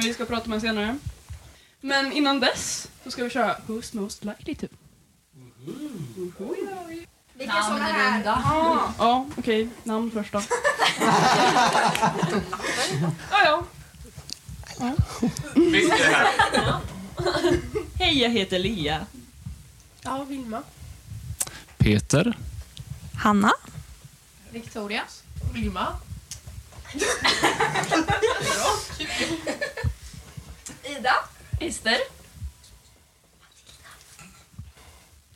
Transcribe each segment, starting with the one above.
som vi ska prata med senare. Men innan dess så ska vi köra Who's most likely to. Vilka såna här? Ja, okej. Namn först då. ja, ja. Visst är det här? Hej, jag heter Lia. Ja, Vilma. Peter. Hanna. Victoria. Vilma. Ida. Ester.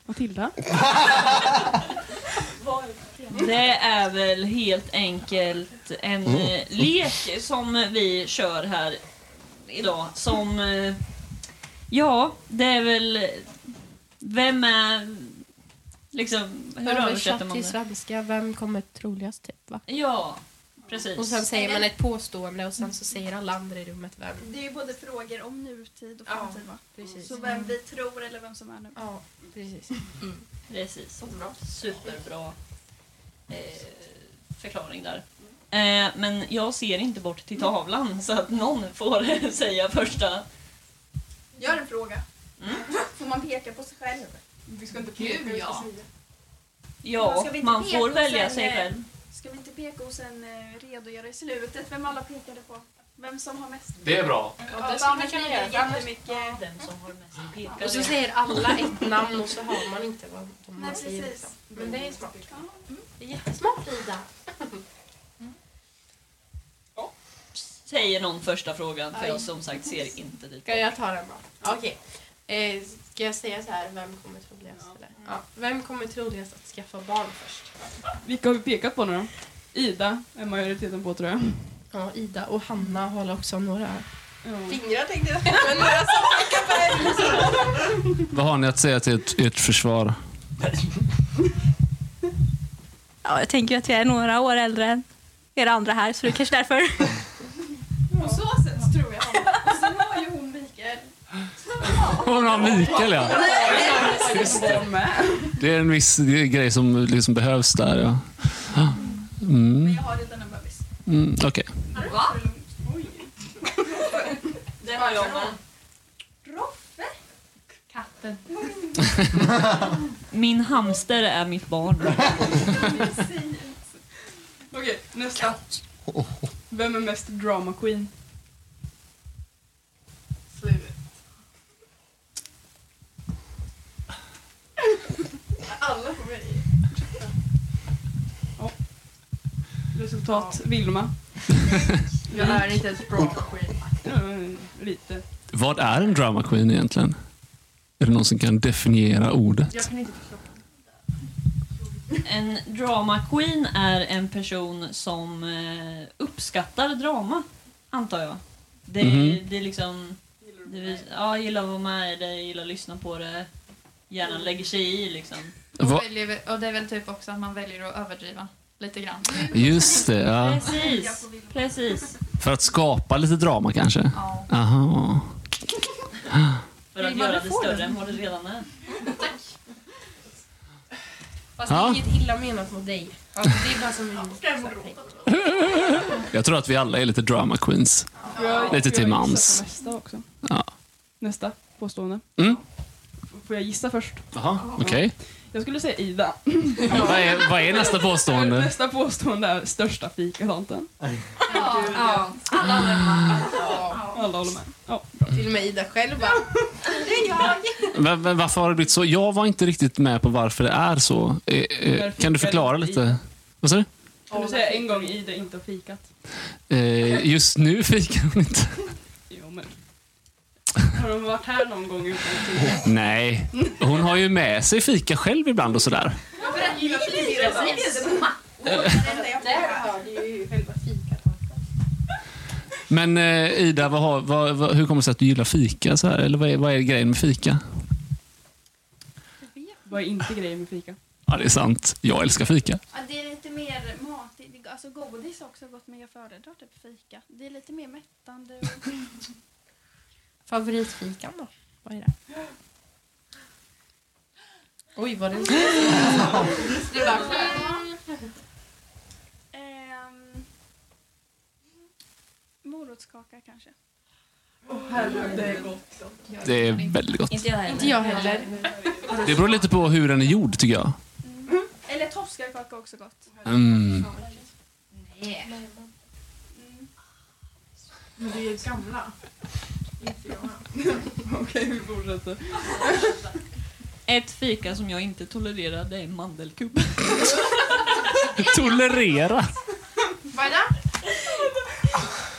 Matilda. Det är väl helt enkelt en eh, lek som vi kör här idag. Som, eh, ja, det är väl... Vem är... Liksom, hur översätter man det? svenska, vem kommer troligast typ va? Ja, precis. Och sen säger man ett påstående och sen så säger alla andra i rummet vem. Det är ju både frågor om nurtid och Ja. framtid va? Precis. Så vem vi tror eller vem som är nu. Ja, precis. Precis. Superbra eh, förklaring där. Eh, men jag ser inte bort till tavlan så att någon får säga första. Gör en fråga. Mm. Får man peka på sig själv? Vi ska inte peka Gud, ja. Ja, man får välja sig själv. Ska vi inte peka och sen eh, redogöra i slutet vem alla pekade på? Vem som har mest? Det är bra. Ja, det annars man kunna göra. jättemycket... Vem som har mest. Och så säger alla ett namn och så hör man inte vad de Nej, säger. precis. Liksom. Men det är smart. Det är jättesmart Ida. Säger någon första frågan för jag som sagt ser inte dit. Ska jag ta den då? Okej. Eh, ska jag säga så här, vem kommer troligast? Eller? Ja. Vem kommer troligast att skaffa barn först? Vilka har vi pekat på nu då? Ida är majoriteten på tror jag. Ja, Ida och Hanna håller också några Ja. fingrar tänkte jag Men några som pekar på. Vad har ni att säga till ert, ert försvar? Ja, jag tänker att jag är några år äldre än er andra här, så det är kanske därför. På så sätt tror jag. Och sen har ju hon Mikael. Hon har Mikael ja. Det. Är en viss grej som liksom behövs där ja. Mm, jag har bebis. mm, Okej. Va? Oj. Det har jag med. Roffe. Katten. Min hamster är mitt barn. Okej, nästa. Vem är mest drama queen? Slut. Alla får mig. Resultat Vilma. Jag är inte ens bra queen. Lite. Vad är en drama queen egentligen? Är det någon som kan definiera ordet? En drama queen är en person som eh, uppskattar drama, antar jag. Det, Mhm. det är liksom... Det ja, gillar att vara med i det, gillar att lyssna på det. Gärna lägger sig i liksom. Va? Väljer, och det är väl typ också att man väljer att överdriva lite grann. Just det, ja. Precis, precis. För att skapa lite drama kanske? Ja. Aha. För att göra det större än vad det redan är. Fast Ja. det är inget illa menat mot dig. Alltså, det är bara som en... Jag tror att vi alla är lite drama queens. Jag- Lite till mans. Nästa också. Ja. Nästa påstående. Mm. Får jag gissa först? Jaha, okej. Jag skulle säga Ida. Vad, är, vad är nästa påstående? Nästa påstående är största fikatanten. Ja. Ja. Alla håller med. Ja. Till och med Ida själv bara... Men, men varför har det blivit så? Jag var inte riktigt med på varför det är så. Eh, eh, kan du förklara lite? Vad sa du? Kan du säga en gång Ida inte har fikat? Eh, just nu fikar hon inte. Har de varit här någon gång utan att fika? Nej, hon har ju med sig fika själv ibland och sådär. Men eh, Ida, vad har, vad, vad, hur kommer det sig att du gillar fika? Så här? Eller vad är, vad är grejen med fika? Vad är inte grejen med fika? Ja, det är sant. Jag älskar fika. Ja, det är lite mer matigt. Alltså godis också gott men jag föredrar typ fika. Det är lite mer mättande. Och... Favoritfikan då? Vad är det? Oj, vad det Det var Ehm, morot morotskaka kanske. Det är väldigt gott. Inte jag heller. Inte jag heller. Det beror lite på hur den är gjord, tycker jag. Eller torskarkaka också gott. Mm. Men det är ju gamla. Okej, vi fortsätter. Ett fika som jag inte tolererar det är mandelkubb. Tolerera. Vad är det?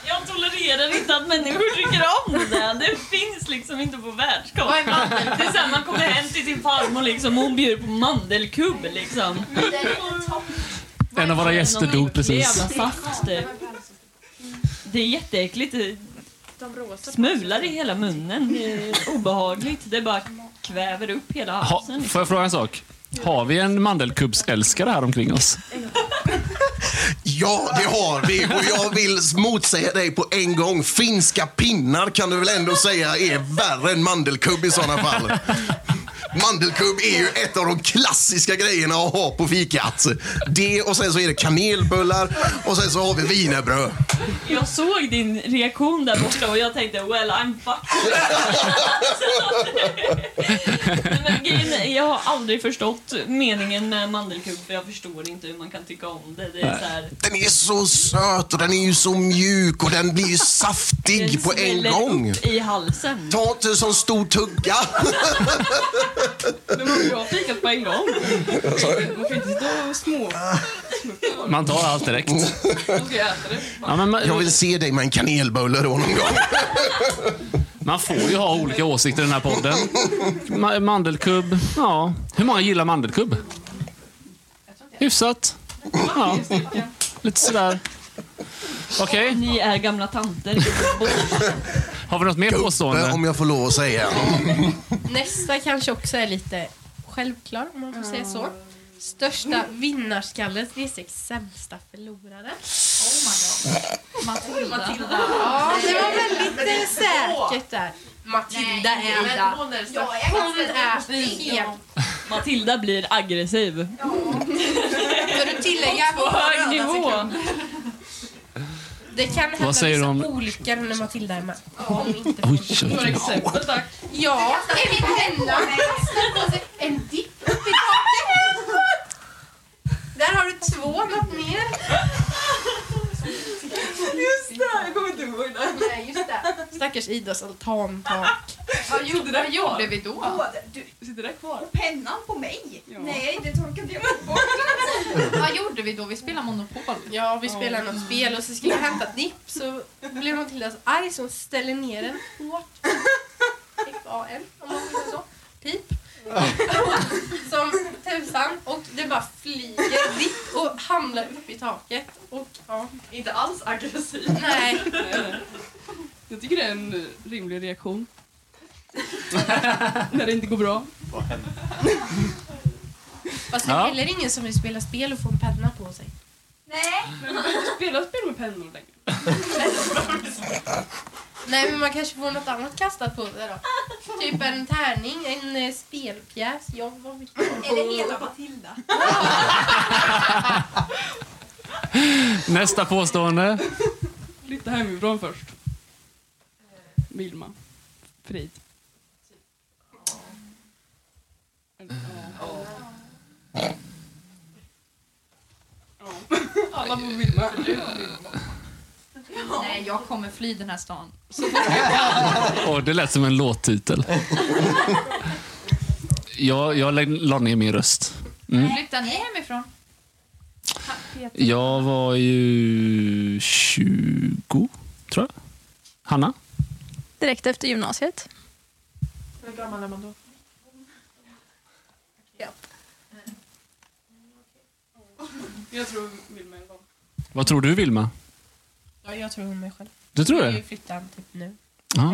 Jag tolererar inte att människor tycker om det. Det finns liksom inte på Vad är världskartan. mandel? Det är såhär, man kommer hem till sin farmor liksom, och hon bjuder på mandelkubb liksom. En av våra gäster dog precis. Jävla saft. Det, det är jätteäckligt. De rosa smular i hela munnen. Det är obehagligt. Det bara kväver upp hela Ha, halsen. får jag fråga en sak? Har vi en mandelkubbsälskare här omkring oss? Ja, det har vi och jag vill motsäga dig på en gång. Finska pinnar kan du väl ändå säga är värre än mandelkubb i sådana fall. Mandelkubb är ju ett av de klassiska grejerna att ha på fikat. Det och sen så är det kanelbullar och sen så har vi wienerbröd. Jag såg din reaktion där borta och jag tänkte well I'm fucked. Men jag har aldrig förstått meningen med mandelkubb för jag förstår inte hur man kan tycka om det. Det är så här, Den är så söt och den är ju så mjuk och den blir ju saftig på en gång. upp i halsen. Ta inte en sån stor tugga. Men man får ju ha fikat på en gång. Man kan inte sitta och små... Man tar allt direkt. Man ska äta det. Ja, men man, Jag vill se dig med en kanelbulle då någon gång. man får ju ha olika åsikter i den här podden. Ma- Mandelkubb, ja. Hur många gillar mandelkubb? Hyfsat. Ja. Lite sådär. Okej, Ni är gamla tanter. Har vi något mer Gubbe, påstående? om jag får lov att säga. Nästa kanske också är lite självklar om man får säga så. Största är sex sämsta förlorare. Matilda. Ja, det var väldigt eh, säkert där. Matilda är enda. Hon är Hon är helt... Matilda blir aggressiv. Får du tillägga? På hög nivå. Det kan hända Vad säger vissa du om- olyckor när Matilda är med. Om inte Oj, Några exempel tack. Ja, en dipp upp i taket. Där har du två, något mer. Just det, jag kommer inte ihåg det. Nej, just det. Stackars Idas altantak. Vad gjorde, vad gjorde vi då? Sitter det kvar? Pennan på mig? Ja. Nej, det torkade jag bort. Vad gjorde vi då? Vi spelade Monopol. Ja, vi spelade något spel och så skulle jag hämta dipp så blev Matilda så arg så hon ställer ner den hårt. F-A-N, om man vill så. Pip. Som tusan och det bara flyger dipp och hamnar upp i taket. Och ja, Inte alls aggressiv. nej. Jag tycker det är en eh, rimlig reaktion. När det inte går bra. Fast det är Ja. heller ingen som vill spela spel och få en penna på sig. Nej. Men man kan inte spela spel med pennor längre. Nej, men man kanske får något annat kastat på sig då. Typ en tärning, en eh, spelpjäs. Jag vad vet jag. Eller hela Matilda. Nästa påstående. Flytta hemifrån först. Vilma. Frid. Ja. Ja. Alla på Vilma. Nej, jag kommer fly den här stan. Och det lät som en låttitel. Jag, jag la ner min röst. Mm. Flyttar ni hemifrån? Jag var ju 20, tror jag. Hanna? Direkt efter gymnasiet. Hur gammal är man då? Jag tror Vilma är en gång. Vad tror du, Vilma? Ja, jag tror hon mig själv. Du tror Jag det? flyttade typ nu. Ah.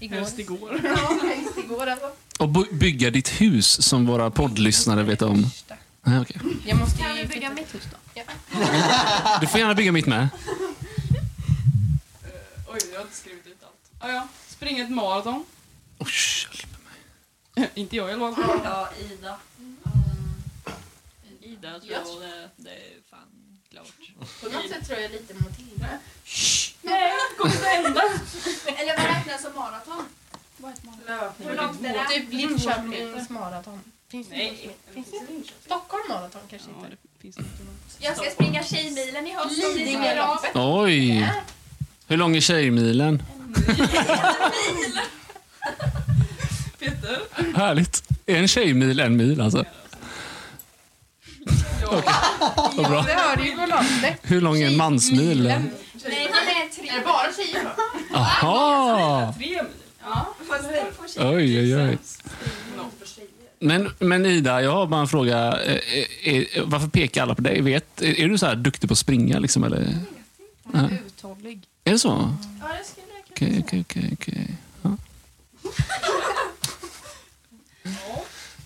Igår. Helst igår. Ja, helst igår alltså. Och by- bygga ditt hus, som våra poddlyssnare vet om. Nej, okej. Jag måste Kan ju vi bygga flytta- mitt hus då? Du får gärna bygga mitt med. Eh, Oj, jag har inte skrivit ut allt. Ah, ja. Springa ett maraton. Oh, hjälp mig. inte jag i alla fall. Ja, Ida. Ida tror jag det, det är fan klart. På något sätt tror jag lite Matilda. Nej, kommer det hända? Eller vad räknas som maraton? Vad är ett maraton? Hur långt är det? Typ Linköpings maraton. Finns det Nej. något- Finns det Stockholm maraton kanske Ja, inte? det finns inte. Jag ska springa Tjejmilen i höst. Lidingöloppet. Oj! Hur lång är Tjejmilen? Peter? Härligt. Är en tjejmil en mil alltså? Vad bra. Det hör du ju på. Hur lång är en mansmil? Nej, den är tre. Är det bara tjejer då? Aha! Tre mil? Ja. Oj, oj, oj. Men, men Ida, jag har bara en fråga. Eh, eh, varför pekar alla på dig? Vet, är, är du så här duktig på att springa? Liksom, eller? Ja. Uthållig. Är det så? Ja, det skulle jag kunna Okej, okej, okej. okej. Ja.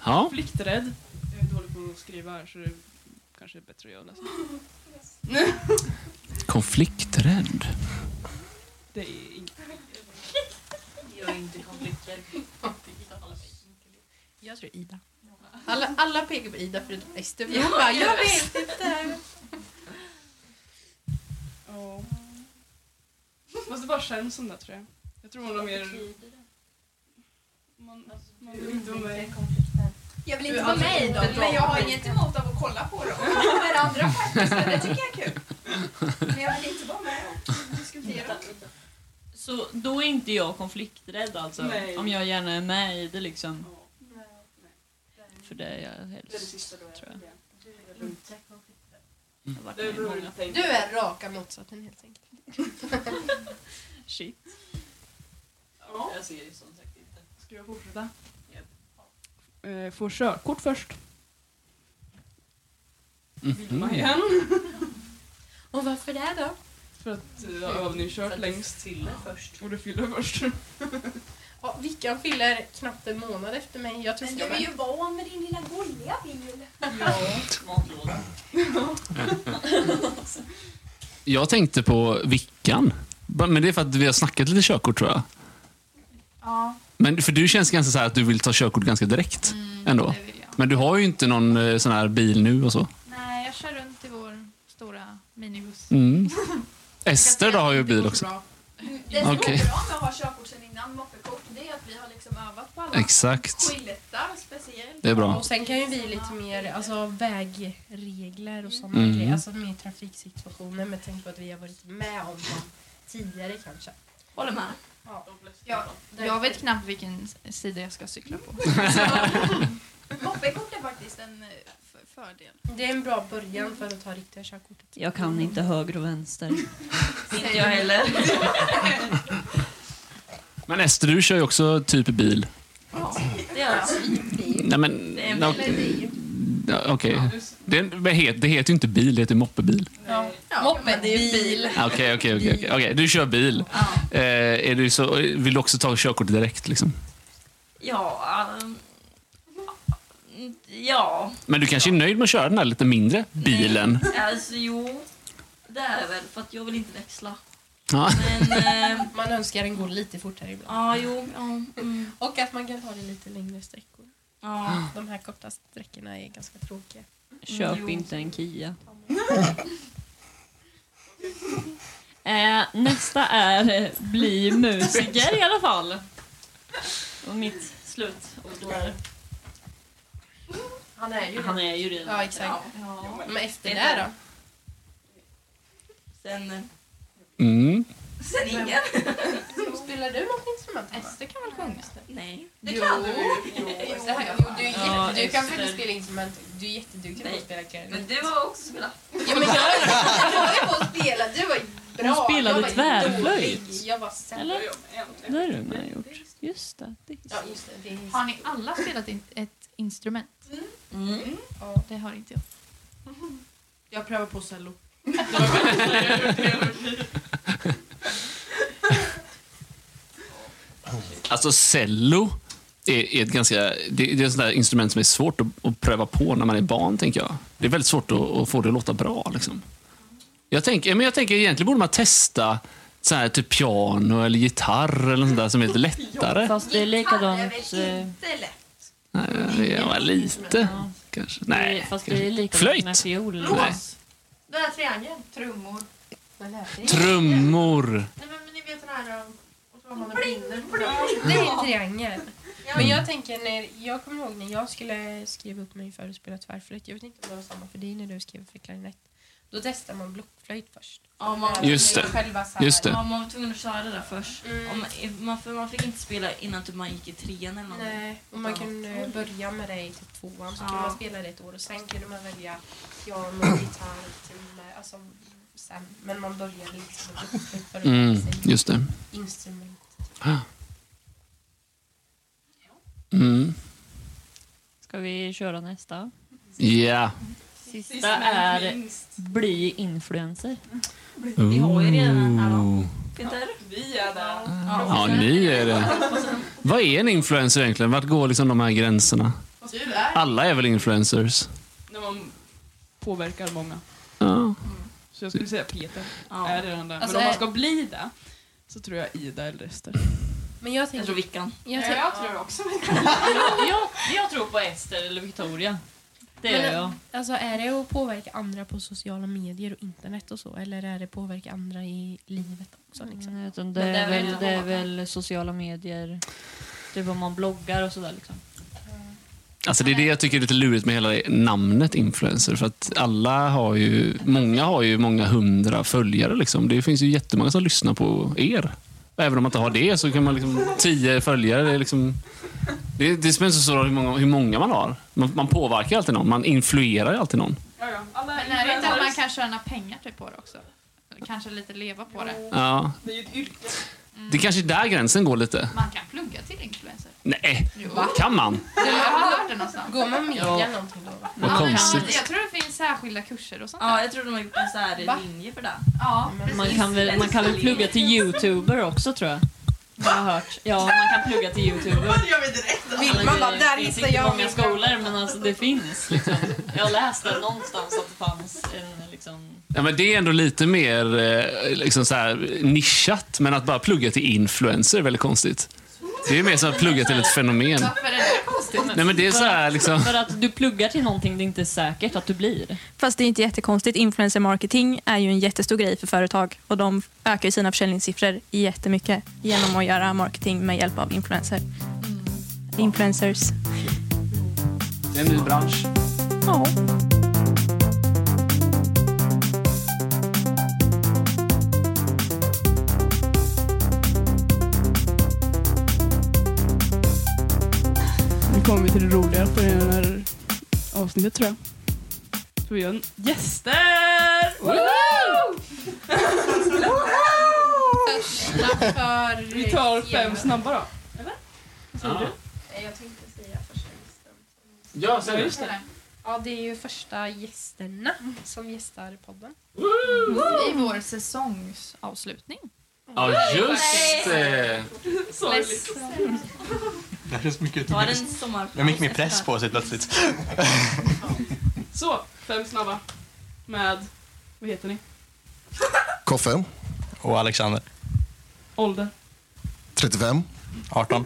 Ja. Konflikträdd. Jag är dålig på att skriva här så det kanske är bättre att göra nästan. Konflikträdd. Det är inget. Jag är inte konflikträdd. Jag tror Ida. Alla, alla pekar på Ida förutom Ester. Jag bara, jag vet inte. Ja. Fast det bara känns som det tror jag. Jag tror hon har mer... Man, man vill inte vara med. Jag vill inte vara med i dem, men jag har inget emot av att kolla på dem. Med andra faktiskt, men det tycker jag är kul. Men jag vill inte vara med och diskutera. Så då är inte jag konflikträdd alltså? Nej. Om jag gärna är med i det liksom? För det är jag helst, tror jag. Jag har varit Det med i beror många. på Du är raka motsatsen helt enkelt. Shit. Ja. Jag ser ju som sagt inte. Ska jag fortsätta? Eh, Få körkort först. Vill man Mhm. igen? Och varför det då? För att eh, jag har övningskört längst. Fyller först. Och du fyller först. Ja, Vickan fyller knappt en månad efter mig. Jag Men du är ju van med din lilla gulliga bil. Matlåda. Jag tänkte på Vickan. Men det är för att vi har snackat lite körkort tror jag. Ja, Men för du känns ganska så här att du vill ta körkort ganska direkt. Ändå. vill jag. Men du har ju inte någon eh, sån här bil nu och så. Nej, jag kör runt i vår stora minibuss. Mm. Ester då har ju bil också. Bra. Det som Okej. är bra med att ha körkort sen innan, moppekort, det är att vi har liksom övat på alla Exakt. skyltar speciellt. Det är bra. Och sen kan ju vi lite mer alltså, vägregler och sådana Mm. grejer. Alltså mer trafiksituationer med tanke på att vi har varit med om dem tidigare kanske. Håller med. Ja, Jag vet knappt vilken sida jag ska cykla på. Moppekort är faktiskt en eh, fördel. Det är en bra början för att ta riktiga körkortet. Jag kan inte höger och vänster. inte jag heller. Men Ester, du kör ju också typ bil. Det gör jag. Nej men... Det är en ja, ja, Okej. Det, det heter- det heter ju inte bil, det heter moppebil. Moppe, det är ju bil. Okej, okej, okej. okej. Okej, Du kör bil. Eh, är du så, vill du också ta körkort direkt? Liksom? Ja, um, ja, Men du kanske är nöjd med att köra den här lite mindre bilen? alltså jo. Det är det väl, för att jag vill inte växla. Ja. Men, eh, Man önskar den går lite fortare ibland. ja, jo, ja, mm, Och att man kan ta det lite längre sträckor. Ja. De här korta sträckorna är ganska tråkiga. Köp Jo. inte en Kia. Eh, nästa är eh, bli musiker i alla fall. Och mitt slutord där. Han är ju Han är ju redan. Ja, exakt. Ja. Men efter det då? Sen, Mm. sen ingen. Spelar du något instrument? Ester kan väl sjunga? Nej. Det kan du. Det här, jo, du, är jätte, Ja, du kan faktiskt spela instrument. Du är jätteduktig på att spela klarinett. Men det var också spela. Ja, men jag, ju på att spela. Du var bra. Hon spelade jag var ju tvärflöjt. Jag var sämre. Eller? Det har du med gjort. Just det. det är Ja, just det. det är... Har ni alla spelat in ett instrument? Mm. Ja. Det har inte jag. Jag prövar på cello. Alltså cello är, är ett ganska... Det, det är ett sånt där instrument som är svårt att, att pröva på när man är barn, tänker jag. Det är väldigt svårt att, att få det att låta bra. Liksom. Jag, tänker, men jag tänker egentligen borde man testa så här, typ piano eller gitarr eller sånt där som är lite lättare. Fast det är likadant. Gitarr är väl eh, inte lätt? Nej, ja, lite Ja. kanske. Nej, fast det är likadant Flöjt? med fiol. Nej. Den här triangeln. Trummor. Trummor. Nej, men, men ni vet här man. Det är en triangel. Men jag tänker, när, jag kommer ihåg när jag skulle skriva upp mig för att spela tvärflöjt. Jag vet inte om det var samma för dig när du skrev för klarinett. Då testar man blockflöjt först. Ja, man, Just det. Själva så här- Just det. ja, man var tvungen att köra det där först. Mm. Om, man, för man fick inte spela innan typ man gick i trean eller någonting. Nej, och man kunde börja med det i typ tvåan så Ja. kunde man spela det ett år och sen kunde man välja piano, gitarr, trummor, alltså sen. Men man började liksom med blockflöjt för att Mm, sig just det. instrument. Mm. Ska vi köra nästa? Ja. Sista är bli influencer. Vi har ju redan den här då. Ooh. Peter? Vi är där. Ja, ni är det. Vad är en influencer egentligen? Vart går liksom de här gränserna? Alla är väl influencers? När man påverkar många. Ja. Så jag skulle säga Peter Ja. är redan där. Alltså, Men om man ska bli det så tror jag Ida eller Ester. Men jag Jag tänker... tror Vickan. Jag tänker tror också jag, jag tror på Ester eller Victoria. Det gör jag. Alltså är det att påverka andra på sociala medier och internet och så? Eller är det påverka andra i livet också? Liksom? Mm, utan det, är väl det är väl sociala medier. Typ om man bloggar och sådär liksom. Alltså det är det jag tycker är lite lurigt med hela namnet influencer. För att alla har ju, många har ju många hundra följare. Liksom. Det finns ju jättemånga som lyssnar på er. Även om man inte har det så kan man liksom, tio följare, det är liksom... Det, det spelar inte så stor roll hur många, hur många man har. Man, man påverkar ju alltid någon. Man influerar ju alltid någon. Ja, ja. Alla Men är det inte att man kan tjäna pengar typ på det också? Kanske lite leva på det. Ja. Det är ju ett yrke. Det kanske är där gränsen går lite. Man kan plugga till influencer. Nej, Jo. kan man? Jag har hört det någonstans. Går man media Ja. någonting då? Vad Ja, konstigt. Jag tror det finns särskilda kurser och sånt Ja, där. jag tror de har gjort en så här Va? linje för det. Ja, Man kan, väl, man kan väl plugga till youtuber också tror jag. Har jag hört. Ja, man kan plugga till youtuber. Vill man bara, det där finns hittar inte jag många min skolor, men alltså det finns. Liksom. Jag läste någonstans att det fanns en liksom... Ja, men det är ändå lite mer eh, liksom så här, nischat, men att bara plugga till influencer är väldigt konstigt. Det är mer som att plugga till ett fenomen. Varför är det konstigt? Nej, men det är så här, liksom... För att du pluggar till någonting det inte är säkert att du blir. Fast det är inte jättekonstigt. Influencer marketing är ju en jättestor grej för företag och de ökar sina försäljningssiffror jättemycket genom att göra marketing med hjälp av influencer. Influencers. Det är en ny bransch. Ja. Kommer vi till det roliga på det här avsnittet tror jag. För vi har en gäster! Första för... Vi tar fem snabba då. Eller? Vad säger Ja. du? Jag tänkte säga första gästen. Ja, Ja, just det. Ja, det är ju första gästerna som gästar i podden. I vår säsongsavslutning. Ja, just det! Sorgligt. Det här är så mycket, Ta en sommarpaus. jag fick mer press det på sig plötsligt. Så, fem snabba. Med, vad heter ni? Koffe, Och Alexander, Ålder. 35. 18.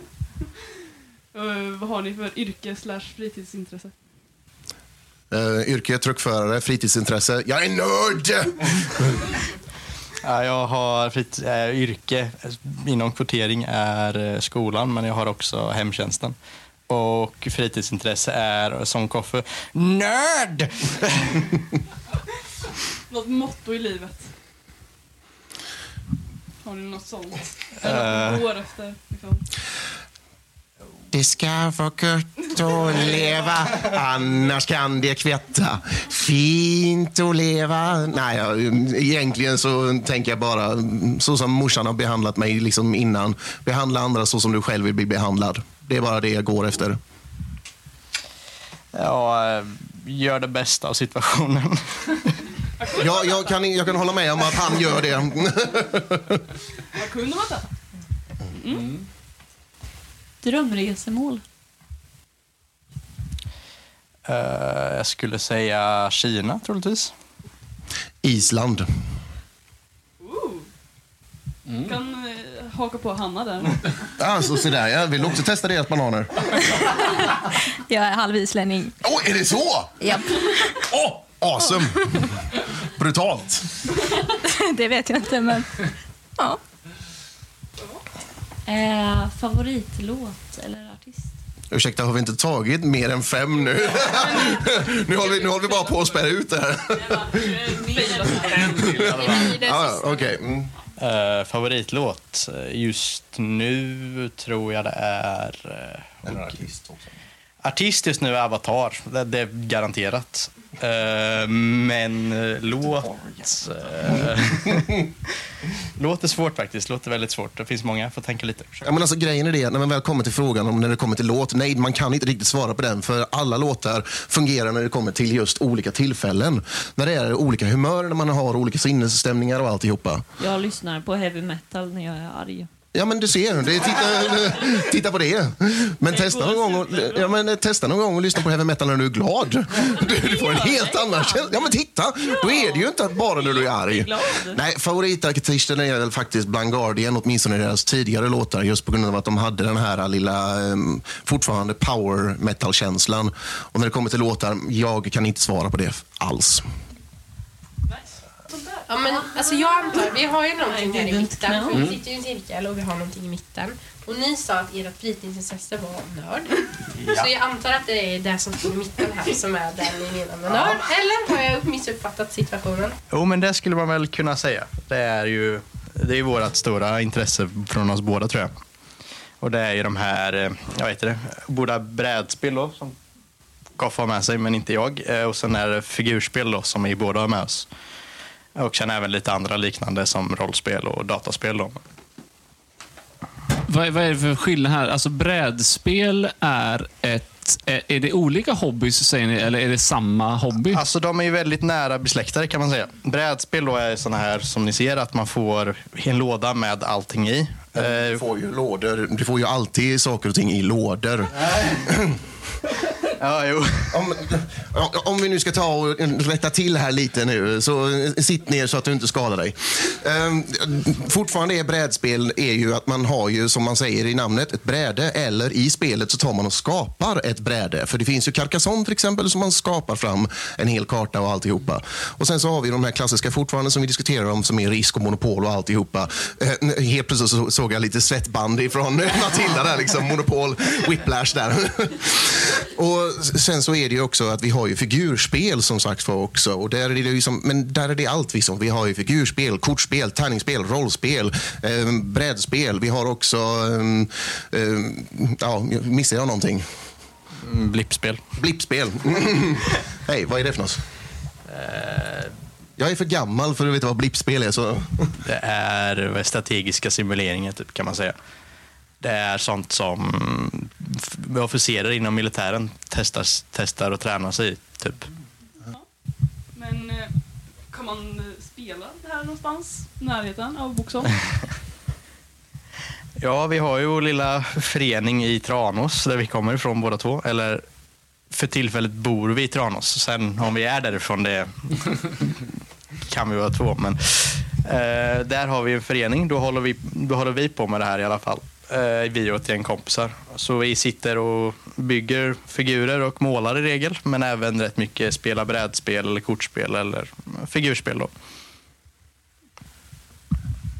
Uh, vad har ni för yrke slash fritidsintresse? Uh, yrke truckförare, fritidsintresse. Jag är nörd! Ja, jag har frit, äh, yrke inom kvotering är eh, skolan, men jag har också hemtjänsten. Och fritidsintresse är som Koffe, nörd! Något motto i livet? Har ni något sånt? Eh. Eller något år efter? Liksom. Det ska vara gött att leva, annars kan det kvätta. Fint att leva. Nej, jag, egentligen så tänker jag bara så som morsan har behandlat mig liksom innan. Behandla andra så som du själv vill bli behandlad. Det är bara det jag går efter. Ja, eh, gör det bästa av situationen. Jag, jag, kan, jag kan hålla med om att han gör det. Vad kunde man ta? Drömresemål. Eh, jag skulle säga Kina, troligtvis. Island. Ooh. kan eh, haka på Hanna där. Alltså, så där. Jag vill också testa deras bananer. Jag är halvislänning. Åh, är det så? Japp. Åh, awesome! Brutalt. Det vet jag inte, men ja. Eh, favoritlåt eller artist? Ursäkta, har vi inte tagit mer än fem nu? nu, håller vi, nu håller vi bara på att spärra ut det här. Ja, ja, okej. Mm. Eh, favoritlåt? Eh, Just nu tror jag det är... Uh, artist just nu är Avatar. Det, det är garanterat. Eh, men uh, låt... Uh, låt är svårt faktiskt. Låt är väldigt svårt. Det finns många. Jag får tänka lite. Ja, men alltså, grejen är det, när man väl kommer till frågan om när det kommer till låt, nej, man kan inte riktigt svara på den, för alla låtar fungerar när det kommer till just olika tillfällen. När det är olika humör, när man har olika sinnesstämningar och alltihopa. Jag lyssnar på heavy metal när jag är arg. Ja, men du ser. Det, titta, titta på det. Men testa någon, gång och, ja, men testa någon gång och lyssna på heavy metal när du är glad. Du, du får en helt annan känsla. Ja, men titta! Då är det ju inte bara när du är arg. Nej, favoritartisten är väl faktiskt Blind Guardian, åtminstone i deras tidigare låtar, just på grund av att de hade den här lilla, um, fortfarande power metal-känslan. Och när det kommer till låtar, jag kan inte svara på det alls. Ja, men, alltså jag antar, vi har ju någonting här i mitten. För vi sitter ju i en cirkel och vi har någonting i mitten. Och ni sa att ert fritidsintresse var nörd. Så jag antar att det är det som står i mitten här som är det ni menar med nörd. Eller har jag missuppfattat situationen? Jo, men det skulle man väl kunna säga. Det är ju det är vårt stora intresse från oss båda, tror jag. Och det är ju de här, eh, jag vet det, båda brädspel då, som Koffe har med sig, men inte jag. Eh, och sen är det figurspel då, som vi båda har med oss. Och sen även lite andra liknande som rollspel och dataspel. Då. Vad, vad är det för skillnad här? Alltså brädspel är ett... Är, är det olika hobbys, säger ni, eller är det samma hobby? Alltså de är ju väldigt nära besläktade kan man säga. Brädspel då är såna här som ni ser att man får en låda med allting i. Du får ju lådor. Du får ju alltid saker och ting i lådor. Ja, jo. Om, om vi nu ska ta och rätta till här lite nu, så sitt ner så att du inte skadar dig. Ehm, fortfarande är brädspel är ju att man har ju, som man säger i namnet, ett bräde eller i spelet så tar man och skapar ett bräde. För det finns ju Carcassonne till exempel som man skapar fram en hel karta och alltihopa. Och sen så har vi de här klassiska fortfarande som vi diskuterar om som är risk och monopol och alltihopa. Ehm, helt plötsligt så såg jag lite svettband ifrån Matilda där, liksom monopol, whiplash där. och sen så är det ju också att vi har ju figurspel som sagt för också. Och där är det liksom, men där är det allt. Liksom. Vi har ju figurspel, kortspel, tärningsspel, rollspel, eh, brädspel. Vi har också, eh, eh, ja, missar jag någonting? Mm, blippspel. Blippspel. Hej, vad är det för något? Jag är för gammal för att veta vad blippspel är. Så. Det är strategiska simuleringar typ, kan man säga. Det är sånt som officerare inom militären testar, testar och tränar sig. Typ. Men eh, kan man eh, spela det här någonstans? I närheten av Boxholm? Ja, vi har ju vår lilla förening i Tranås där vi kommer ifrån båda två. Eller för tillfället bor vi i Tranås. Sen om vi är därifrån, det kan vi vara två. Men eh, där har vi en förening. Då håller, vi, då håller vi på med det här i alla fall. Eh, vi och ett gäng kompisar. Så vi sitter och bygger figurer och målar i regel. Men även rätt mycket spelar brädspel, eller kortspel eller figurspel. Då.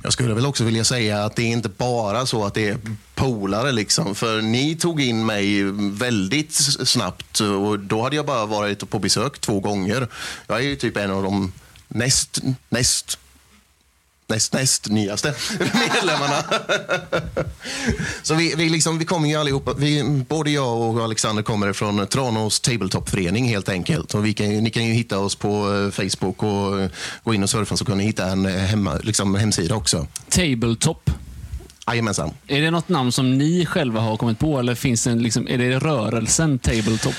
Jag skulle väl också vilja säga att det är inte bara så att det är polare liksom. För ni tog in mig väldigt snabbt och då hade jag bara varit på besök två gånger. Jag är ju typ en av de näst, näst näst, näst nyaste medlemmarna. så vi, vi, liksom, vi kommer ju allihopa, vi, både jag och Alexander kommer från Tranås Tabletop-förening helt enkelt. Och vi kan, ni kan ju hitta oss på eh, Facebook och eh, gå in och surfa så kan ni hitta en eh, hemma, liksom, hemsida också. Tabletop. Jajamensan. Är det något namn som ni själva har kommit på eller finns det liksom, är det rörelsen Tabletop?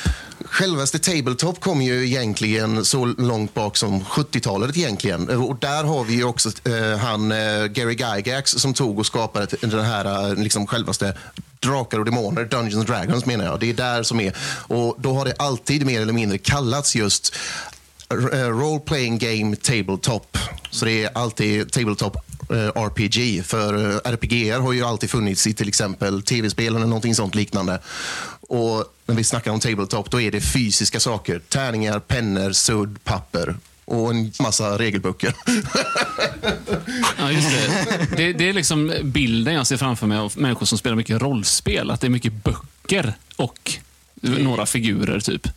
Självaste Tabletop kom ju egentligen så långt bak som 70-talet egentligen. Och där har vi ju också eh, han eh, Gary Gygax som tog och skapade den här eh, liksom självaste Drakar och Demoner, Dungeons and Dragons menar jag. Det är där som är. Och då har det alltid mer eller mindre kallats just eh, Role Playing Game Tabletop. Så det är alltid Tabletop eh, RPG. För eh, RPG har ju alltid funnits i till exempel tv-spel eller någonting sånt liknande. Och när vi snackar om tabletop, då är det fysiska saker. Tärningar, pennor, sudd, papper. och en massa regelböcker. Ja, just det. Det, det är liksom bilden jag ser framför mig av människor som spelar mycket rollspel. Att det är mycket böcker och några figurer, typ.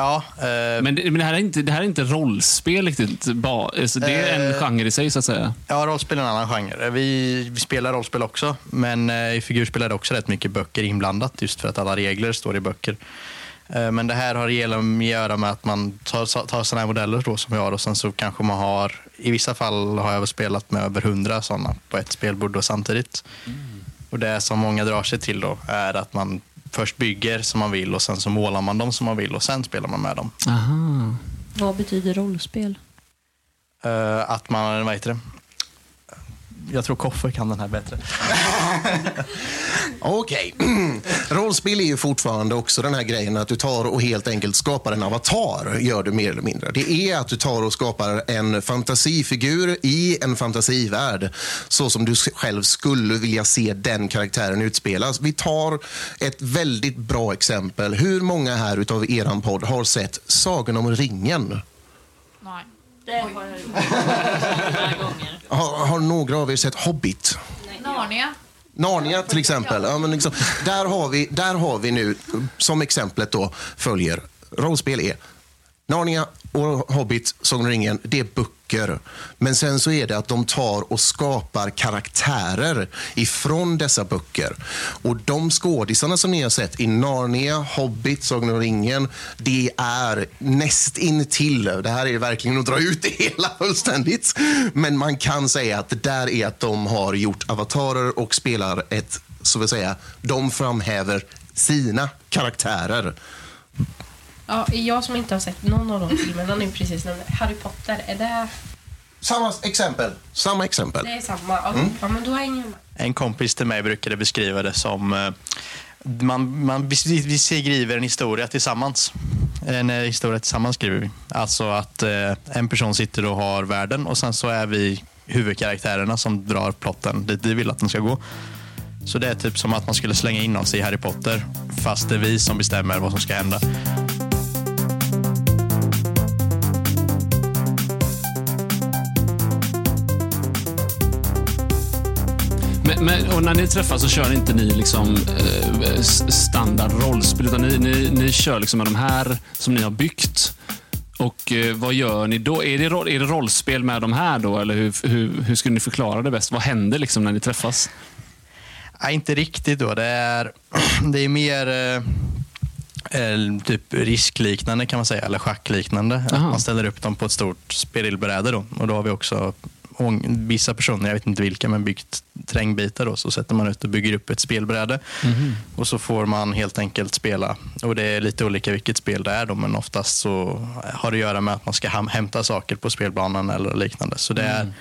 Ja, eh, Men det, men det, här, är inte, det här är inte rollspel riktigt. Ba, alltså det är en Eh. genre i sig, så att säga. ja, rollspel är en annan genre. Vi, vi spelar rollspel också, men eh, i figurspel är det också rätt mycket böcker inblandat just för att alla regler står i böcker. Eh, Men det här har att göra med att man tar, tar sådana här modeller då som vi har och sen så kanske man har, i vissa fall har jag spelat med över hundra sådana på ett spelbord då samtidigt. Och det som många drar sig till då är att man först bygger som man vill och sen så målar man dem som man vill och sen spelar man med dem. Aha. Vad betyder rollspel? Eh, att man, vad heter det? Jag tror Koffe kan den här bättre. Okej. Rollspel är ju fortfarande också den här grejen att du tar och helt enkelt skapar en avatar, gör du mer eller mindre. Det är att du tar och skapar en fantasifigur i en fantasivärld, så som du själv skulle vilja se den karaktären utspelas. Vi tar ett väldigt bra exempel. Hur många här utav eran podd har sett Sagan om ringen? Nej. Det har jag gjort några gånger. Har, har några av er sett Hobbit? Narnia. Narnia till exempel. Ja, men liksom, där, har vi, där har vi nu, som exemplet då följer, rollspel är Narnia och Hobbit, Sagan om ringen, det är böcker. Men sen så är det att de tar och skapar karaktärer ifrån dessa böcker. Och de skådisarna som ni har sett i Narnia, Hobbit, Sagan om ringen, det är näst intill. Det här är verkligen att dra ut det hela fullständigt. Men man kan säga att det där är att de har gjort avatarer och spelar ett, så vill säga, de framhäver sina karaktärer. Ja, jag som inte har sett någon av de filmerna nu precis nämnde, Harry Potter, är det, Samma exempel. Samma exempel. det är samma? Ja, ja men då hänger jag med. En kompis till mig brukade beskriva det som eh, man, man, vi, vi skriver en historia tillsammans. En eh, historia tillsammans skriver vi. Alltså att eh, en person sitter och har världen och sen så är vi huvudkaraktärerna som drar plotten dit vi vill att den ska gå. Så det är typ som att man skulle slänga in oss i Harry Potter fast det är vi som bestämmer vad som ska hända. Men, och när ni träffas så kör inte ni liksom eh, standard rollspel, utan ni, ni, ni kör liksom med de här som ni har byggt. Och eh, vad gör ni då? Är det, är det rollspel med de här då, eller hur, hur, hur skulle ni förklara det bäst? Vad händer liksom när ni träffas? Nej, inte riktigt då. Det är, det är mer eh, eh, typ riskliknande kan man säga, eller schackliknande. Aha. man ställer upp dem på ett stort spelbräde då. Och då har vi också vissa personer, jag vet inte vilka, men byggt trängbitar då. Så sätter man ut och bygger upp ett spelbräde. Och så får man helt enkelt spela. Och det är lite olika vilket spel det är då, men oftast så har det att göra med att man ska hämta saker på spelbanan eller liknande. Så det är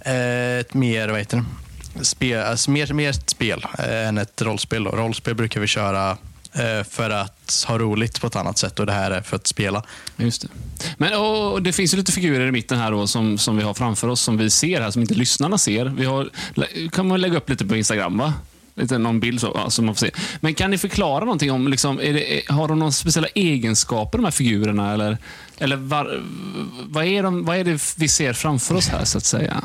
eh, ett mer, vad heter det? Spel, alltså mer, mer ett spel eh, än ett rollspel. Då. Rollspel brukar vi köra Eh, för att ha roligt på ett annat sätt och det här är för att spela. Just det. Men och, det finns ju lite figurer i mitten här då, som, som vi har framför oss, som vi ser här, som inte lyssnarna ser. Vi har, kan man lägga upp lite på Instagram, va? Lite någon bild så, ja, som man får se. Men kan ni förklara någonting om, liksom, är det, har de några speciella egenskaper, de här figurerna? Eller, eller var, vad, är de, vad är det vi ser framför oss här, så att säga?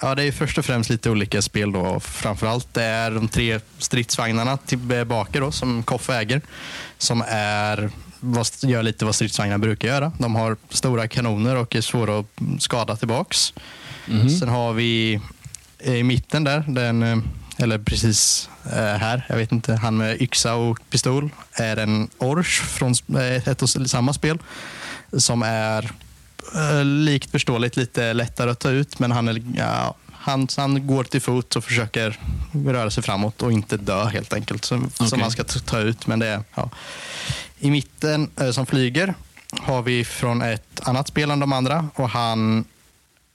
Ja, det är först och främst lite olika spel. Då. Framförallt det är de tre stridsvagnarna tillbaka då, som Koffe äger. Som är, vad, gör lite vad stridsvagnar brukar göra. De har stora kanoner och är svåra att skada tillbaks. Sen har vi eh, i mitten där, den, eh, eller precis eh, här, jag vet inte, han med yxa och pistol är en Orch från eh, ett och samma spel. Som är eh, likt förståeligt lite lättare att ta ut, men han, är, ja, han, han går till fot och försöker röra sig framåt och inte dö helt enkelt. Som, Okej. som man ska ta ut. Men det är, ja. I mitten eh, som flyger har vi från ett annat spel än de andra och han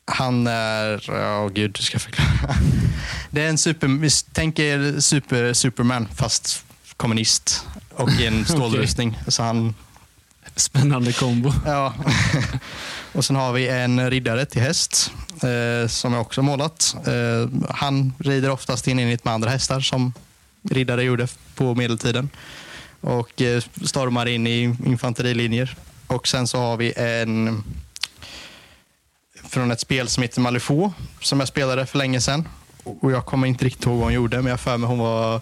han är, ja gud, hur ska jag förklara? Det är en super, tänk er super, Superman fast kommunist och i en stålrustning. Så han, Spännande kombo. Ja. och sen har vi en riddare till häst eh, som jag också målat. Eh, han rider oftast in enligt med andra hästar som riddare gjorde på medeltiden. Och eh, stormar in i infanterilinjer. Och sen så har vi en från ett spel som heter Malifaux som jag spelade för länge sedan. Och jag kommer inte riktigt ihåg vad hon gjorde, men jag har för mig hon var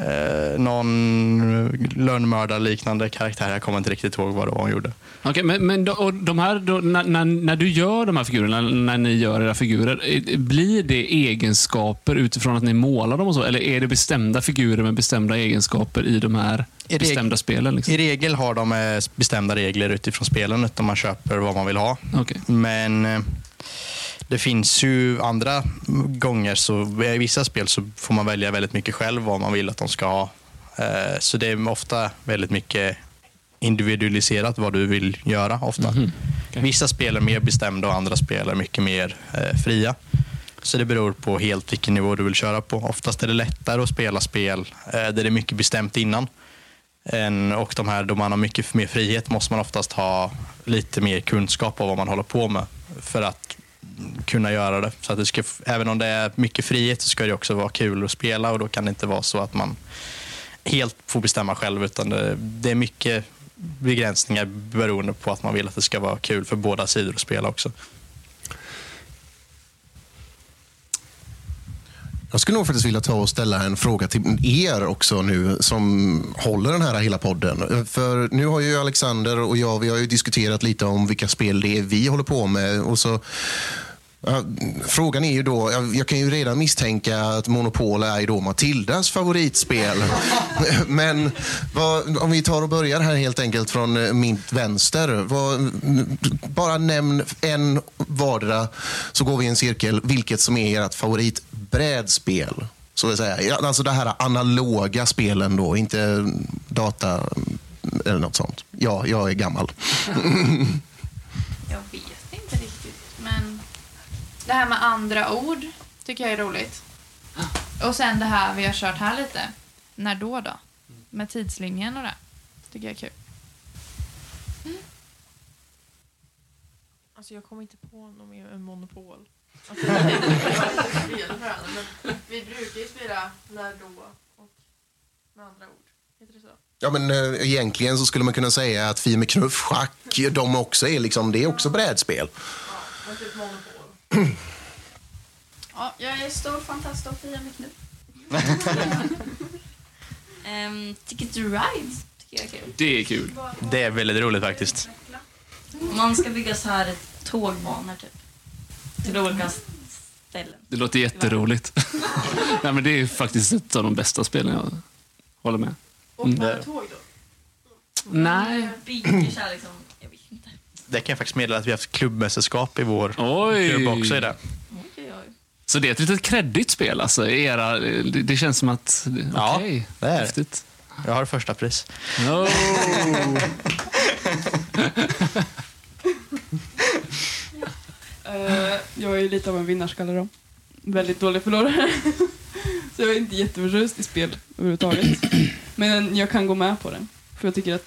eh, någon lönnmördarliknande karaktär. Jag kommer inte riktigt ihåg vad det var hon gjorde. Okej, men, men då, och de här, då, när, när, när du gör de här figurerna, när ni gör era figurer, blir det egenskaper utifrån att ni målar dem och så? Eller är det bestämda figurer med bestämda egenskaper i de här I bestämda spelen? Liksom? I regel har de eh, bestämda regler utifrån spelen, utan man köper vad man vill ha. Okej. Men eh, det finns ju andra gånger, så i vissa spel så får man välja väldigt mycket själv vad man vill att de ska ha. Eh, Så det är ofta väldigt mycket individualiserat vad du vill göra. ofta. Mhm. Okej. Vissa spel är mer bestämda och andra spel är mycket mer eh, fria. Så det beror på helt vilken nivå du vill köra på. Oftast är det lättare att spela spel eh, där det är mycket bestämt innan. Och de här då man har mycket mer frihet måste man oftast ha lite mer kunskap om vad man håller på med för att kunna göra det. Så att det ska, även om det är mycket frihet så ska det också vara kul att spela och då kan det inte vara så att man helt får bestämma själv utan det, det är mycket begränsningar beroende på att man vill att det ska vara kul för båda sidor att spela också. Jag skulle nog faktiskt vilja ta och ställa en fråga till er också nu som håller den här hela podden. För nu har ju Alexander och jag, vi har ju diskuterat lite om vilka spel det är vi håller på med. Och så, frågan är ju då, jag, jag kan ju redan misstänka att Monopol är ju då Matildas favoritspel. Men vad, om vi tar och börjar här helt enkelt från eh, mitt min vänster. Vad, bara nämn en vardera så går vi i en cirkel. Vilket som är ert favorit favoritbrädspel. Så att säga. Alltså det här analoga spelen då, inte data eller något sånt. Ja, jag är gammal. Jag vet inte riktigt, men det här med andra ord tycker jag är roligt. Och sen det här vi har kört här lite. När då då? Med tidslinjen och det. Tycker jag är kul. Alltså jag kommer inte på något mer än Monopol. Alltså, men vi brukar ju spela när då och med andra ord. Heter det så? Ja, men eh, egentligen så skulle man kunna säga att Fia med knuff, schack, de också är liksom, det är också brädspel. Men typ Monopol. Ja, jag är stor fantast och Fia med knuff. um, Ticket to Ride tycker jag är kul. Det är kul. Det är väldigt roligt faktiskt. Man ska bygga så här tågbanor typ. Till olika ställen. Det låter jätteroligt. Nej, men det är faktiskt ett av de bästa spelen jag håller med. Och Mm. med tåg då? Man här liksom, jag vet inte. Det kan jag faktiskt meddela att vi har haft klubbmästerskap i vår Oj! klubb också i det. Oj, oj, oj. Så det är ett litet kreddigt spel alltså. Era, det, det känns som att... Ja, Okej, det är det. häftigt. Jag har första pris. Oh. Eh, jag är ju lite av en vinnarskalle då. Väldigt dålig förlorare. Så jag är inte jätteförtjust i spel överhuvudtaget. Men jag kan gå med på det. För jag tycker att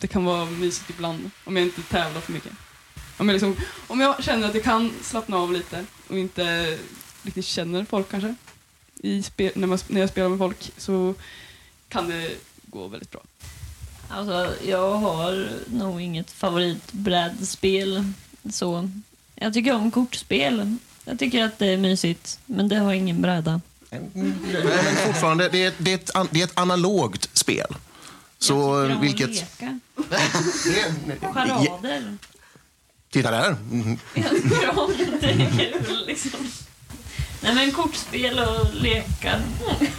det kan vara mysigt ibland. Om jag inte tävlar för mycket. Om jag, liksom, om jag känner att jag kan slappna av lite och inte riktigt känner folk kanske. I spel, när, man, när jag spelar med folk så kan det gå väldigt bra. Alltså, jag har nog inget favoritbrädspel. Så. Jag tycker om kortspel. Jag tycker att det är mysigt, men det har ingen bräda. Men fortfarande, det är, det, är ett, det är ett analogt spel. Så jag tycker om vilket... att leka. Det, Charader. titta där. Mm. Jag tycker om det är kul liksom. Nej men kortspel och leka.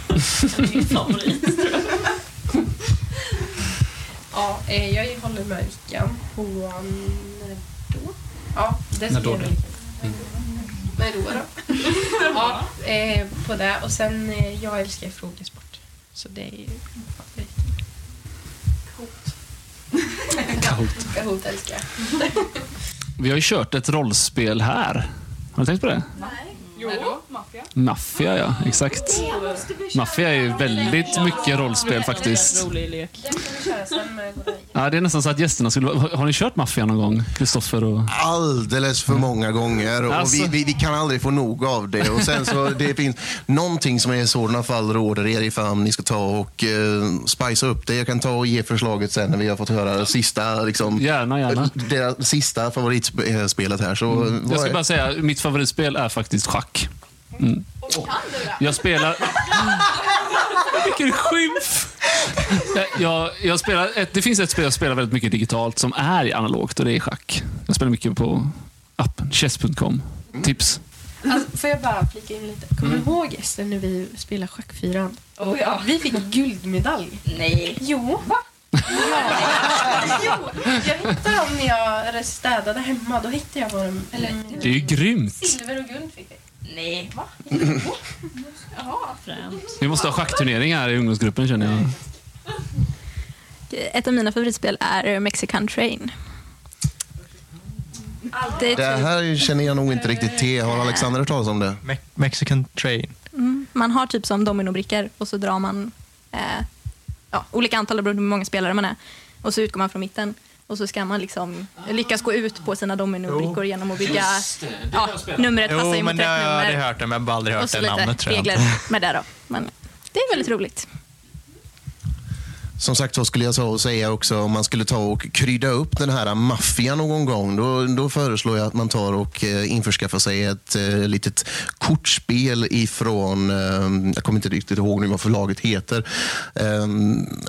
är min favorit tror jag. Ja, eh, jag håller med Vickan på när då? Ja, det När då jag då? vilja. När då då? ja, eh, på det. Och sen, eh, jag älskar frågesport. Så det är ju favorit. Kahoot. Kahoot älskar jag. Vi har ju kört ett rollspel här. Har du tänkt på det? Nej. Jo, då? Maffia, ja. Exakt. Maffia är ju väldigt mycket rollspel faktiskt. Den ska vi köra sen Godaj. Ja, det är nästan så att gästerna skulle... Har har ni kört Maffia någon gång? Kristoffer och... Alldeles för många gånger och Alltså. vi, vi, vi kan aldrig få nog av det. Och sen så det finns någonting som i sådana fall råder er ifall ni ska ta och uh, spicea upp det. Jag kan ta och ge förslaget sen när vi har fått höra sista, liksom, Gärna, gärna. deras sista favoritspelet här. Så, vad Jag ska är- bara säga, mitt favoritspel är faktiskt schack. Mm. Jag spelar... Vilken skymf! Jag, jag, jag spelar ett, det finns ett spel jag spelar väldigt mycket digitalt som är analogt och det är schack. Jag spelar mycket på appen chess.com. Tips. Alltså, får jag bara flika in lite? Kommer Mm. du ihåg Ester när vi spelade schackfyran? Oh, ja. Vi fick guldmedalj. Nej. Jo. Va? Ja. jo, jag hittade dem när jag städade hemma. Då hittade jag dem. Eller, Det är ju grymt. silver och guld fick vi. Nej. Va? Jaha. Främt. Vi måste ha schackturnering här i ungdomsgruppen känner jag. Ett av mina favoritspel är Mexican Train. Det är Det här känner jag nog inte riktigt till. Har Alexander hört talas om det? Me- Mexican train. mm, man har typ som dominobrickor och så drar man eh, ja, olika antal beroende på hur många spelare man är. Och så utgår man från mitten. Och så ska man liksom lyckas gå ut på sina dominobrickor genom att bygga... Ja, numret passar ju Jo, mot men det rätt har jag nummer. hört det, men jag har aldrig Och hört så det lite namnet tror jag regler med det då. Men det är väldigt roligt. Som sagt så skulle jag säga också om man skulle ta och krydda upp den här maffian någon gång. Då, då föreslår jag att man tar och eh, införskaffar sig ett eh, litet kortspel ifrån, eh, jag kommer inte riktigt ihåg nu vad förlaget heter. Eh,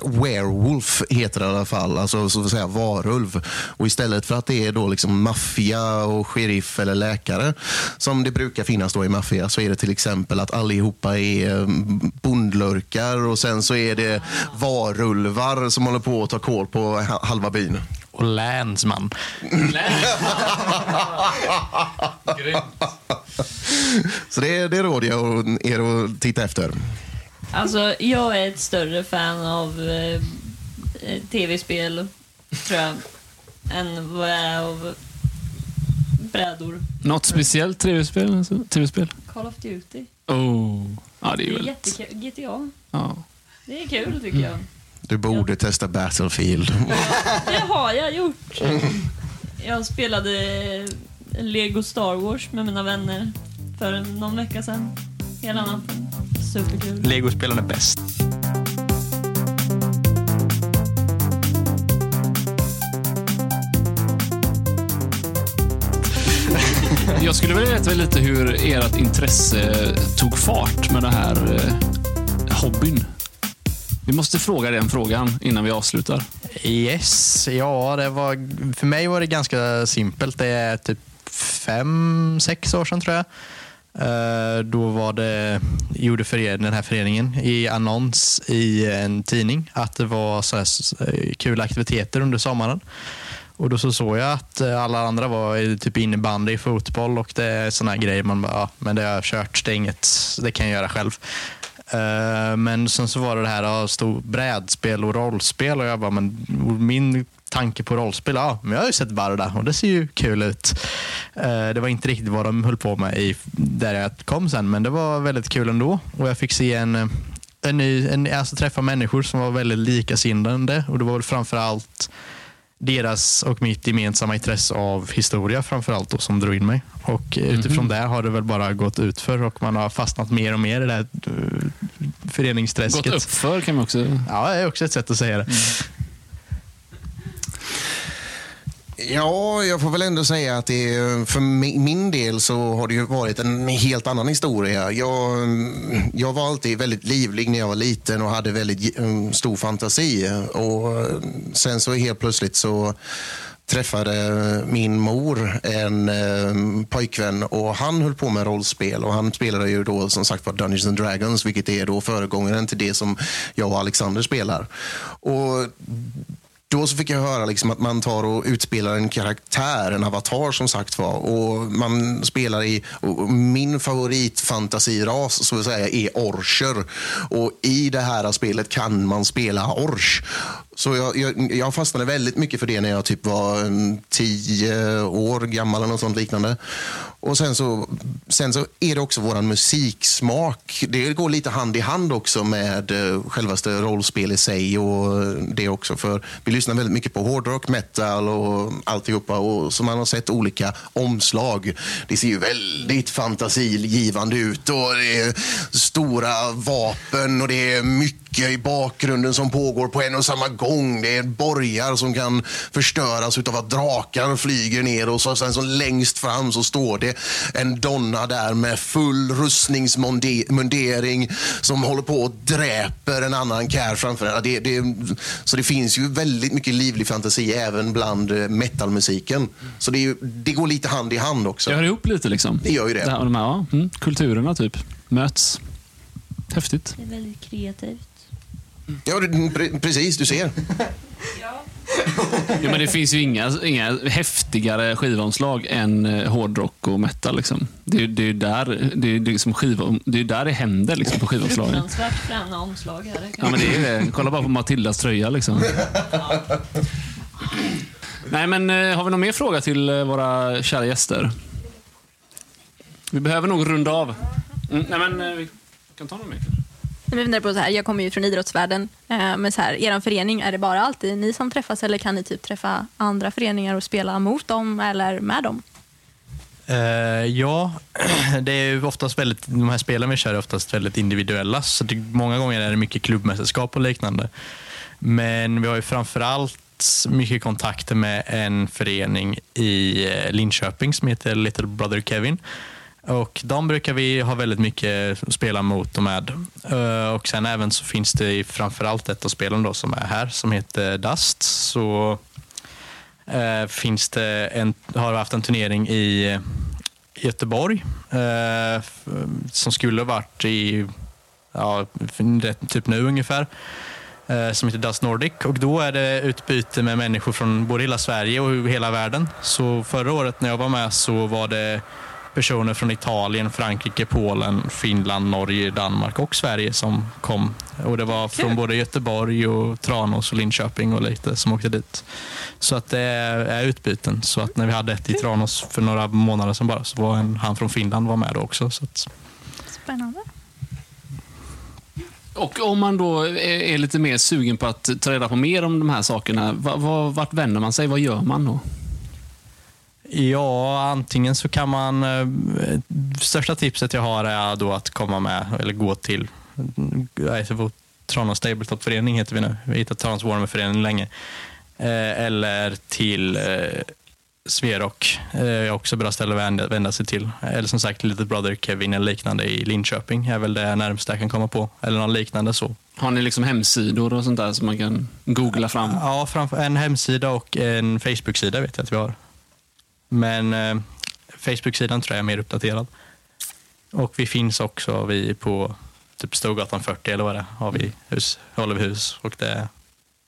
Werewolf heter det i alla fall, alltså så att säga varulv. Och istället för att det är då liksom maffia och sheriff eller läkare som det brukar finnas då i maffia så är det till exempel att allihopa är mm, bondlurkar och sen så är det varulv varulvar som håller på att ta koll på ha- halva byn. Och länsman. Så det, det råder jag er att titta efter. Alltså, jag är ett större fan av eh, eh, tv-spel, tror jag, än vad jag är av brädor. Något speciellt tv-spel? Alltså, TV-spel? Call of Duty. Oh. Ja, det är Det är väldigt... jättekul. GTA. Ja. Det är kul, tycker jag. Du borde testa Battlefield. Det har jag gjort. Jag spelade Lego Star Wars med mina vänner för någon vecka sedan. Hela natten. Superkul. Legospelen är bäst. Jag skulle vilja veta lite hur ert intresse tog fart med den här eh, hobbyn. Vi måste fråga den frågan innan vi avslutar. Yes, ja, det var, för mig var det ganska simpelt. Det är typ fem, sex år sedan tror jag. Eh, då var det, gjorde föreningen, den här föreningen i annons i en tidning att det var så här eh, kul aktiviteter under sommaren. Och då så såg jag att eh, alla andra var typ innebandy, fotboll och det är såna här grejer. Man bara, ja, men det har jag kört, det är inget, det kan jag göra själv. Eh, men sen så var det det här ja, stod brädspel och rollspel och jag bara, men min tanke på rollspel, ja, men jag har ju sett Barda och det ser ju kul ut. Eh, det var inte riktigt vad de höll på med i, där jag kom sen, men det var väldigt kul ändå. Och jag fick se en, en ny, en, alltså träffa människor som var väldigt likasinnade och det var väl framförallt deras och mitt gemensamma intresse av historia framförallt då, som drog in mig. Och eh, utifrån det har det väl bara gått utför och man har fastnat mer och mer i det här uh, föreningsträsket. Gått uppför kan man också... Ja, det är också ett sätt att säga det. Ja, jag får väl ändå säga att det, för min del så har det ju varit en helt annan historia. Jag, jag var alltid väldigt livlig när jag var liten och hade väldigt eh, stor fantasi. Och sen så helt plötsligt så träffade min mor en eh, pojkvän och han höll på med rollspel och han spelade ju då som sagt var Dungeons and Dragons vilket är då föregångaren till det som jag och Alexander spelar. Och då så fick jag höra liksom att man tar och utspelar en karaktär, en avatar som sagt var. Och man spelar i, min favoritfantasiras så att säga är orcher. Och i det här spelet kan man spela orch. Så jag, jag, jag fastnade väldigt mycket för det när jag typ var mm, tio år gammal eller något sånt liknande. Och sen så, sen så är det också våran musiksmak. Det går lite hand i hand också med eh, självaste rollspel i sig och det också. För vi lyssnar väldigt mycket på hårdrock, metal och alltihopa. Och så man har sett olika omslag. Det ser ju väldigt fantasigivande ut och det är stora vapen och det är mycket i bakgrunden som pågår på en och samma gång. Det är borgar som kan förstöras av att drakar flyger ner och så, sen så längst fram så står det en donna där med full rustningsmundering som håller på och dräper en annan kär framför henne. Det, det, så det finns ju väldigt mycket livlig fantasi även bland eh, metalmusiken. Så det, det går lite hand i hand också. Det hör ihop lite liksom. Det gör ju det. Det här, de här, ja, mm, kulturerna typ möts. Häftigt. Det är väldigt kreativt. Ja, precis, du ser. Ja, men det finns ju inga, inga häftigare skivomslag än eh, hårdrock och metal. Liksom. Det, är- det är ju där det, är, det, är liksom skivom, det, är där det händer liksom, på skivomslagen. Fruktansvärt fräna omslag här. Ja, men det är det. Kolla bara på Matildas tröja. Liksom. Nej, men eh, har vi någon mer fråga till eh, våra kära gäster? Vi behöver nog runda av. Mm, nej, men vi kan ta någon mer. kanske. Men Jag funderar på så här, jag kommer ju från idrottsvärlden, eh, men så här, er förening, är det bara alltid ni som träffas eller kan ni typ träffa andra föreningar och spela mot dem eller med dem? Uh, ja, det är oftast väldigt, de här spelen vi kör är oftast väldigt individuella. Så det, många gånger är det mycket klubbmästerskap och liknande. Men vi har ju framförallt mycket kontakter med en förening i eh, Linköping som heter Little Brother Kevin. Och De brukar vi ha väldigt mycket att spela mot och med. Eh, och Sen även så finns det framförallt ett av spelen då som är här som heter Dust. Så eh, finns det en, har vi haft en turnering i Göteborg eh, som skulle varit i ja, typ nu ungefär eh, som heter Dust Nordic och då är det utbyte med människor från både hela Sverige och hela världen. Så förra året när jag var med så var det personer från Italien, Frankrike, Polen, Finland, Norge, Danmark och Sverige som kom. Och det var från både Göteborg och Tranås och Linköping och lite som åkte dit. Så att det är, utbyten. Så att när vi hade ett i Tranås för några månader sedan bara så var en, han från Finland var med då också. Så att, Spännande. Och om man då är, är lite mer sugen på att ta reda på mer om de här sakerna, va, va, vart vänder man sig? Vad gör man då? Ja, antingen så kan man... eh, Största tipset jag har är då att komma med, eller gå till Tranås Tabletop-förening heter vi nu. Vi har hittat Tranås Warhammer-förening länge. Eh, Eller till eh, Sverok. Eh, är också bra ställe att vända, vända sig till. Eller som sagt, Little Brother Kevin eller liknande i Linköping är väl det närmsta jag kan komma på. Eller något liknande så. Har ni liksom hemsidor och sånt där som man kan googla fram? Ja, framför en hemsida och en Facebook-sida vet jag att vi har. Men eh, Facebook-sidan tror jag är mer uppdaterad. Och vi finns också vi på typ Storgatan 40 eller vad det är, har vi hus, håller vi hus och det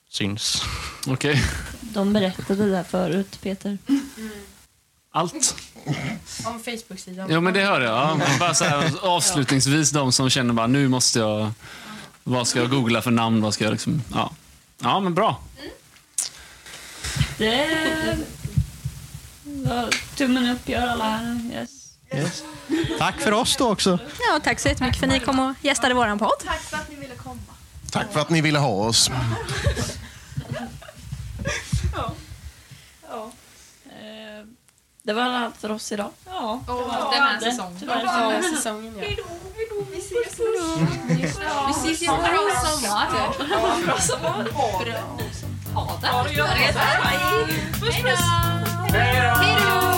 syns. Okej. De berättade det där förut, Peter. Allt? Om Facebook-sidan. Jo, men det hör jag. Ja, men bara så här, avslutningsvis, de som känner bara nu måste jag... Vad ska jag googla för namn? Vad ska jag liksom... Ja, ja men bra. Det var tummen upp gör alla här. Yes. Yes. Tack för oss då också. Ja, tack så jättemycket för att ni kom och gästade vår podd. Tack för att ni ville komma. Tack för att ni ville ha oss. Eh, Det var allt för oss idag. Ja, det var den här det. säsongen. Tyvärr Ja, så- säsongen ja. Vi ses snart. Vi ses på bra sommar. Ha det. Ha det. Hej då!